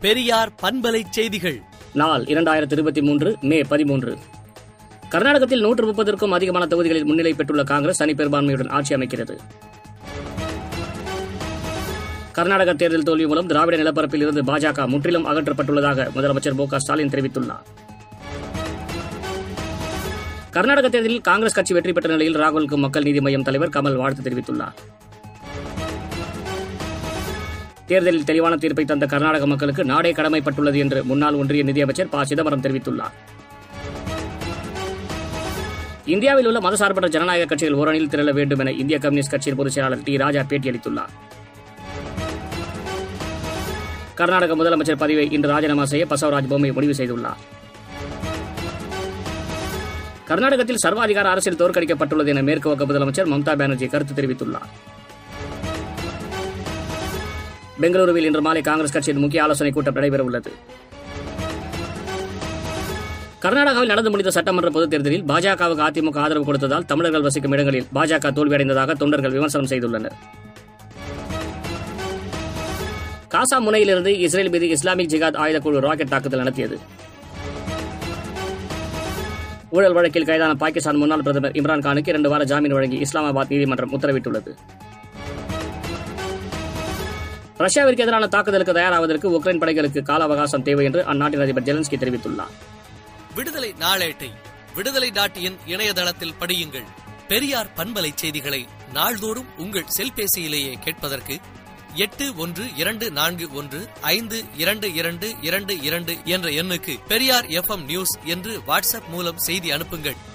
பெரியார் பண்பலை செய்திகள். நாள் இரண்டாயிரத்தி இருபத்தி மூன்று மே பதிமூன்று. கர்நாடகத்தில் நூற்று முப்பதற்கும் அதிகமான தொகுதிகளில் முன்னிலை பெற்றுள்ள காங்கிரஸ் தனி பெரும்பான்மையுடன் ஆட்சி அமைக்கிறது. கர்நாடக தேர்தல் தோல்வி மூலம் திராவிட நிலப்பரப்பில் இருந்து பாஜக முற்றிலும் அகற்றப்பட்டுள்ளதாக முதலமைச்சர் மு ஸ்டாலின் தெரிவித்துள்ளார். கர்நாடக தேர்தலில் காங்கிரஸ் கட்சி வெற்றி பெற்ற நிலையில் ராகுலுக்கு மக்கள் நீதி மய்யம் தலைவர் கமல் வாழ்த்து தெரிவித்துள்ளார். தேர்தலில் தெளிவான தீர்ப்பை தந்த கர்நாடக மக்களுக்கு நாடே கடமைப்பட்டுள்ளது என்று முன்னாள் ஒன்றிய நிதியமைச்சர் ப. சிதம்பரம் தெரிவித்துள்ளார். இந்தியாவில் உள்ள மதசார்பற்ற ஜனநாயக கட்சிகள் ஓரணியில் திரள வேண்டும் என இந்திய கம்யூனிஸ்ட் கட்சியின் பொதுச் செயலாளர் டி. ராஜா பேட்டியளித்துள்ளார். கர்நாடக முதலமைச்சர் பதவியை இன்று ராஜினாமா செய்ய பசவராஜ் பொம்மை முடிவு செய்துள்ளார். கர்நாடகத்தில் சர்வாதிகார அரசியல் தோற்கடிக்கப்பட்டுள்ளது என மேற்கு வங்க முதலமைச்சர் மம்தா பானர்ஜி கருத்து தெரிவித்துள்ளார். பெங்களூருவில் இன்று மாலை காங்கிரஸ் கட்சியின் முக்கிய ஆலோசனைக் கூட்டம் நடைபெறவுள்ளது. கர்நாடகாவில் நடந்து முடிந்த சட்டமன்ற பொதுத் தேர்தலில் பாஜகவுக்கு அதிமுக ஆதரவு கொடுத்ததால் தமிழர்கள் வசிக்கும் இடங்களில் பாஜக தோல்வியடைந்ததாக தொண்டர்கள் விமர்சனம் செய்துள்ளனர். காசா முனையிலிருந்து இஸ்ரேல் மீது இஸ்லாமிக் ஜிகாத் ஆயுதக்குழு ராக்கெட் தாக்குதல் நடத்தியது. ஊழல் வழக்கில் கைதான பாகிஸ்தான் முன்னாள் பிரதமர் இம்ரான் கானுக்கு இரண்டு வார ஜாமீன் வழங்கி இஸ்லாமாபாத் நீதிமன்றம் உத்தரவிட்டுள்ளது. ரஷ்யாவிற்கு எதிரான தாக்குதலுக்கு தயாராவதற்கு உக்ரைன் படைகளுக்கு கால அவகாசம் தேவை என்று அந்நாட்டின் அதிபர் ஜெலன்ஸ்கி தெரிவித்துள்ளார். விடுதலை நாளேட்டை விடுதலை நாட்டியின் இணையதளத்தில் படியுங்கள். பெரியார் பண்பலை செய்திகளை நாள்தோறும் உங்கள் செல்பேசியிலேயே கேட்பதற்கு எட்டு ஒன்று இரண்டு நான்கு ஒன்று ஐந்து இரண்டு இரண்டு இரண்டு இரண்டு என்ற எண்ணுக்கு பெரியார் எஃப்எம் நியூஸ் என்று வாட்ஸ்அப் மூலம் செய்தி அனுப்புங்கள்.